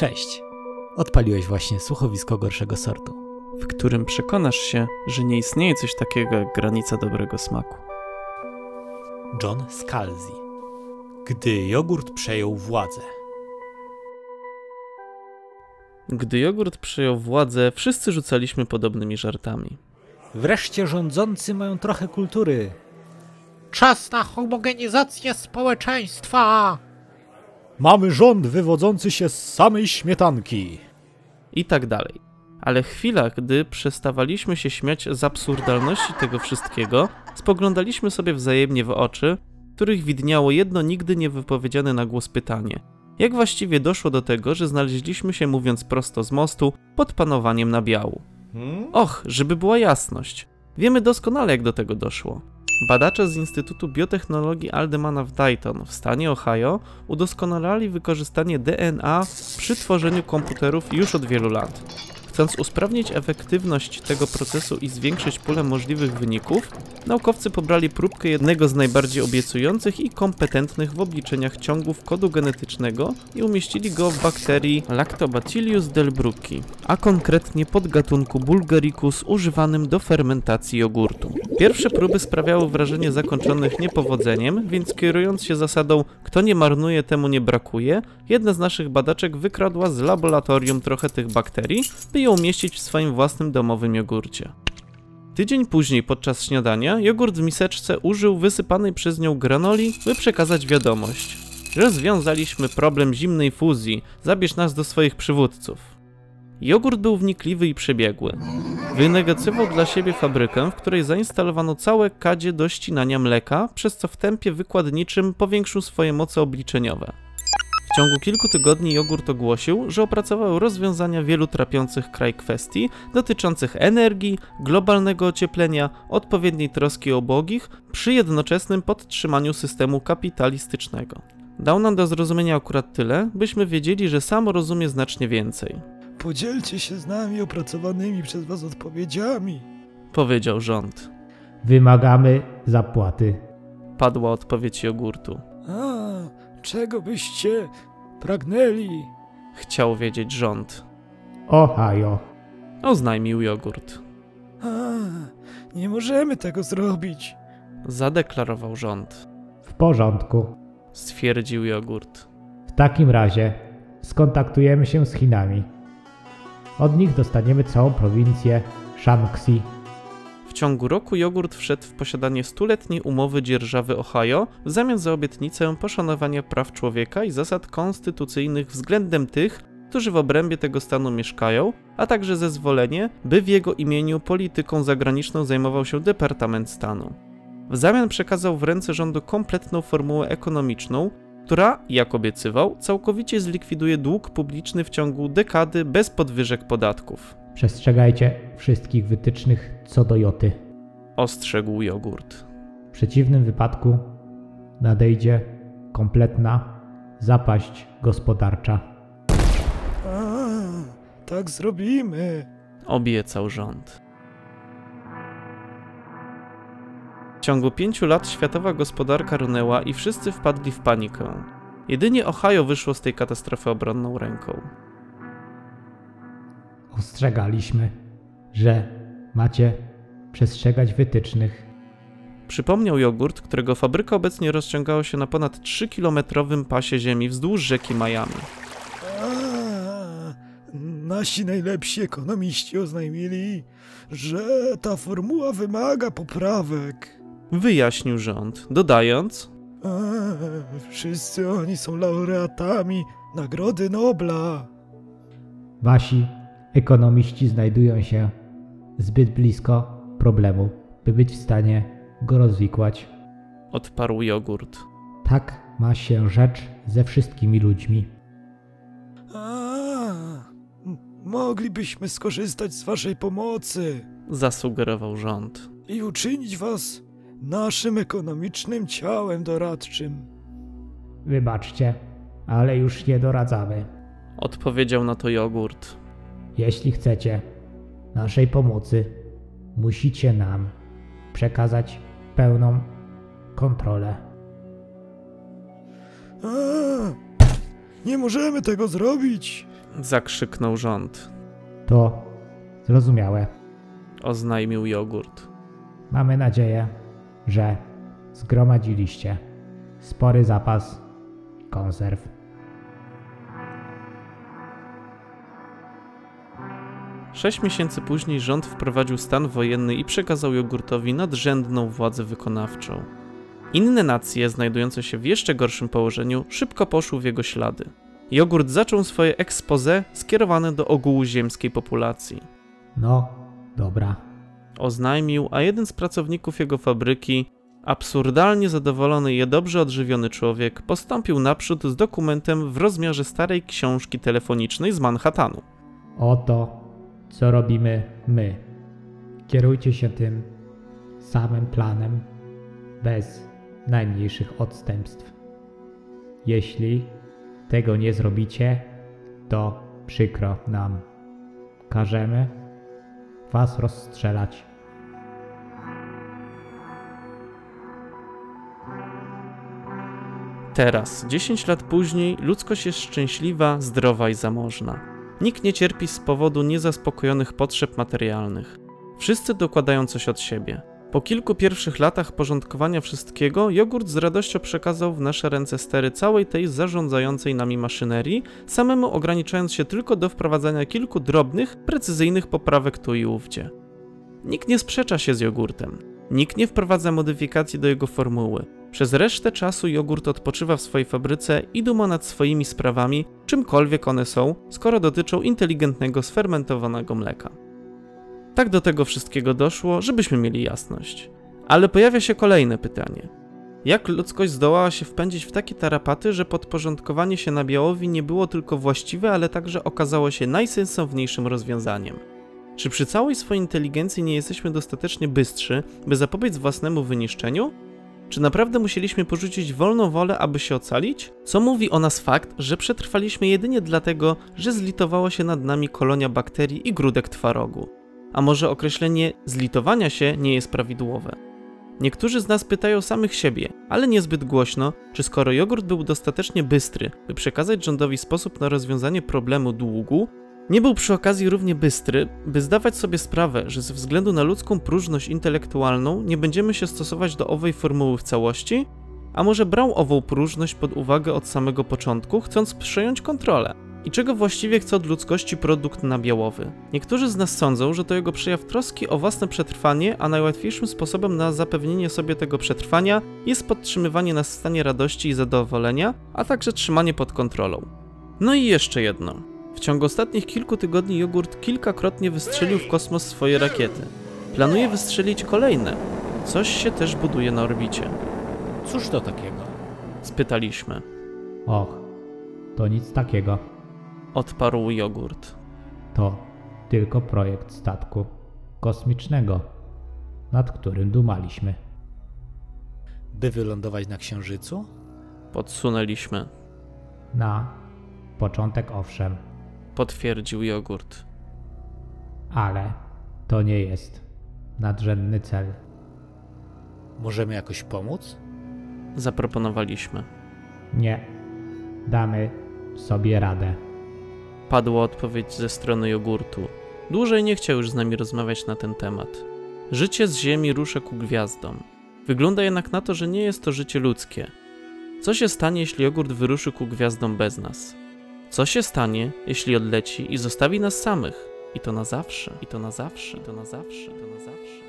Cześć. Odpaliłeś właśnie słuchowisko gorszego sortu. w którym przekonasz się, że nie istnieje coś takiego jak granica dobrego smaku. John Scalzi. Gdy jogurt przejął władzę. Gdy jogurt przejął władzę, wszyscy rzucaliśmy podobnymi żartami. Wreszcie rządzący mają trochę kultury. Czas na homogenizację społeczeństwa! Mamy rząd wywodzący się z samej śmietanki. I tak dalej. Ale chwila, gdy przestawaliśmy się śmiać z absurdalności tego wszystkiego, spoglądaliśmy sobie wzajemnie w oczy, w których widniało jedno nigdy nie wypowiedziane na głos pytanie. Jak właściwie doszło do tego, że znaleźliśmy się, mówiąc prosto z mostu, pod panowaniem nabiału? Och, żeby była jasność. Wiemy doskonale, jak do tego doszło. Badacze z Instytutu Biotechnologii Aldemana w Dayton w stanie Ohio udoskonalali wykorzystanie DNA przy tworzeniu komputerów już od wielu lat. Chcąc usprawnić efektywność tego procesu i zwiększyć pulę możliwych wyników, naukowcy pobrali próbkę jednego z najbardziej obiecujących i kompetentnych w obliczeniach ciągów kodu genetycznego i umieścili go w bakterii Lactobacillus delbrucki, a konkretnie podgatunku Bulgaricus używanym do fermentacji jogurtu. Pierwsze próby sprawiały wrażenie zakończonych niepowodzeniem, więc kierując się zasadą kto nie marnuje, temu nie brakuje, jedna z naszych badaczek wykradła z laboratorium trochę tych bakterii, by umieścić w swoim własnym domowym jogurcie. Tydzień później podczas śniadania jogurt w miseczce użył wysypanej przez nią granoli, by przekazać wiadomość. Rozwiązaliśmy problem zimnej fuzji, zabierz nas do swoich przywódców. Jogurt był wnikliwy i przebiegły. Wynegocjował dla siebie fabrykę, w której zainstalowano całe kadzie do ścinania mleka, przez co w tempie wykładniczym powiększył swoje moce obliczeniowe. W ciągu kilku tygodni jogurt ogłosił, że opracował rozwiązania wielu trapiących kraj kwestii dotyczących energii, globalnego ocieplenia, odpowiedniej troski o ubogich, przy jednoczesnym podtrzymaniu systemu kapitalistycznego. Dał nam do zrozumienia akurat tyle, byśmy wiedzieli, że sam rozumie znacznie więcej. Podzielcie się z nami opracowanymi przez was odpowiedziami. Powiedział rząd. Wymagamy zapłaty. Padła odpowiedź jogurtu. A, czego byście pragnęli? Chciał wiedzieć rząd. Ohio. Oznajmił jogurt. A, nie możemy tego zrobić. Zadeklarował rząd. W porządku. Stwierdził jogurt. W takim razie skontaktujemy się z Chinami. Od nich dostaniemy całą prowincję Shaanxi. W ciągu roku jogurt wszedł w posiadanie stuletniej umowy dzierżawy Ohio w zamian za obietnicę poszanowania praw człowieka i zasad konstytucyjnych względem tych, którzy w obrębie tego stanu mieszkają, a także zezwolenie, by w jego imieniu polityką zagraniczną zajmował się Departament Stanu. W zamian przekazał w ręce rządu kompletną formułę ekonomiczną, która, jak obiecywał, całkowicie zlikwiduje dług publiczny w ciągu dekady bez podwyżek podatków. Przestrzegajcie wszystkich wytycznych co do joty. Ostrzegł jogurt. W przeciwnym wypadku nadejdzie kompletna zapaść gospodarcza. A, tak zrobimy. Obiecał rząd. W ciągu pięciu lat światowa gospodarka runęła i wszyscy wpadli w panikę. Jedynie Ohio wyszło z tej katastrofy obronną ręką. Ostrzegaliśmy, że macie przestrzegać wytycznych. Przypomniał jogurt, którego fabryka obecnie rozciągała się na ponad 3-kilometrowym pasie ziemi wzdłuż rzeki Miami. Nasi najlepsi ekonomiści oznajmili, że ta formuła wymaga poprawek. Wyjaśnił rząd, dodając: A, wszyscy oni są laureatami Nagrody Nobla. Wasi ekonomiści znajdują się zbyt blisko problemu, by być w stanie go rozwikłać. Odparł jogurt. Tak ma się rzecz ze wszystkimi ludźmi. A, moglibyśmy skorzystać z waszej pomocy Zasugerował rząd. i uczynić was naszym ekonomicznym ciałem doradczym. Wybaczcie, ale już nie doradzamy. Odpowiedział na to jogurt. Jeśli chcecie naszej pomocy, musicie nam przekazać pełną kontrolę. A, nie możemy tego zrobić. Zakrzyknął rząd. To zrozumiałe. Oznajmił jogurt. Mamy nadzieję, że zgromadziliście spory zapas konserw. Sześć miesięcy później rząd wprowadził stan wojenny i przekazał jogurtowi nadrzędną władzę wykonawczą. Inne nacje, znajdujące się w jeszcze gorszym położeniu, szybko poszły w jego ślady. Jogurt zaczął swoje expose skierowane do ogółu ziemskiej populacji. No, dobra. Oznajmił, a jeden z pracowników jego fabryki, absurdalnie zadowolony i dobrze odżywiony człowiek, postąpił naprzód z dokumentem w rozmiarze starej książki telefonicznej z Manhattanu. Oto, co robimy my. Kierujcie się tym samym planem, bez najmniejszych odstępstw. Jeśli tego nie zrobicie, to przykro nam. Każemy was rozstrzelać. Teraz, 10 lat później, ludzkość jest szczęśliwa, zdrowa i zamożna. Nikt nie cierpi z powodu niezaspokojonych potrzeb materialnych. Wszyscy dokładają coś od siebie. Po kilku pierwszych latach porządkowania wszystkiego, jogurt z radością przekazał w nasze ręce stery całej tej zarządzającej nami maszynerii, samemu ograniczając się tylko do wprowadzania kilku drobnych, precyzyjnych poprawek tu i ówdzie. Nikt nie sprzecza się z jogurtem. Nikt nie wprowadza modyfikacji do jego formuły. Przez resztę czasu jogurt odpoczywa w swojej fabryce i duma nad swoimi sprawami, czymkolwiek one są, skoro dotyczą inteligentnego, sfermentowanego mleka. Tak do tego wszystkiego doszło, żebyśmy mieli jasność. Ale pojawia się kolejne pytanie. Jak ludzkość zdołała się wpędzić w takie tarapaty, że podporządkowanie się nabiałowi nie było tylko właściwe, ale także okazało się najsensowniejszym rozwiązaniem? Czy przy całej swojej inteligencji nie jesteśmy dostatecznie bystrzy, by zapobiec własnemu wyniszczeniu? Czy naprawdę musieliśmy porzucić wolną wolę, aby się ocalić? Co mówi o nas fakt, że przetrwaliśmy jedynie dlatego, że zlitowała się nad nami kolonia bakterii i grudek twarogu? A może określenie zlitowania się nie jest prawidłowe? Niektórzy z nas pytają samych siebie, ale niezbyt głośno, czy skoro jogurt był dostatecznie bystry, by przekazać rządowi sposób na rozwiązanie problemu długu, nie był przy okazji równie bystry, by zdawać sobie sprawę, że ze względu na ludzką próżność intelektualną nie będziemy się stosować do owej formuły w całości? A może brał ową próżność pod uwagę od samego początku, chcąc przejąć kontrolę? I czego właściwie chce od ludzkości produkt nabiałowy? Niektórzy z nas sądzą, że to jego przejaw troski o własne przetrwanie, a najłatwiejszym sposobem na zapewnienie sobie tego przetrwania jest podtrzymywanie nas w stanie radości i zadowolenia, a także trzymanie pod kontrolą. No i jeszcze jedno. W ciągu ostatnich kilku tygodni jogurt kilkakrotnie wystrzelił w kosmos swoje rakiety. Planuje wystrzelić kolejne. Coś się też buduje na orbicie. Cóż to takiego? Spytaliśmy. Och, to nic takiego. Odparł jogurt. To tylko projekt statku kosmicznego, nad którym dumaliśmy. By wylądować na Księżycu? Podsunęliśmy. Na początek owszem, Potwierdził jogurt. ale to nie jest nadrzędny cel. Możemy jakoś pomóc? Zaproponowaliśmy. Nie, damy sobie radę. Padła odpowiedź ze strony jogurtu. Dłużej nie chciał już z nami rozmawiać na ten temat. Życie z Ziemi rusza ku gwiazdom. Wygląda jednak na to, że nie jest to życie ludzkie. Co się stanie, jeśli jogurt wyruszy ku gwiazdom bez nas? Co się stanie, jeśli odleci i zostawi nas samych? I to na zawsze, i to na zawsze, i to na zawsze, i to na zawsze.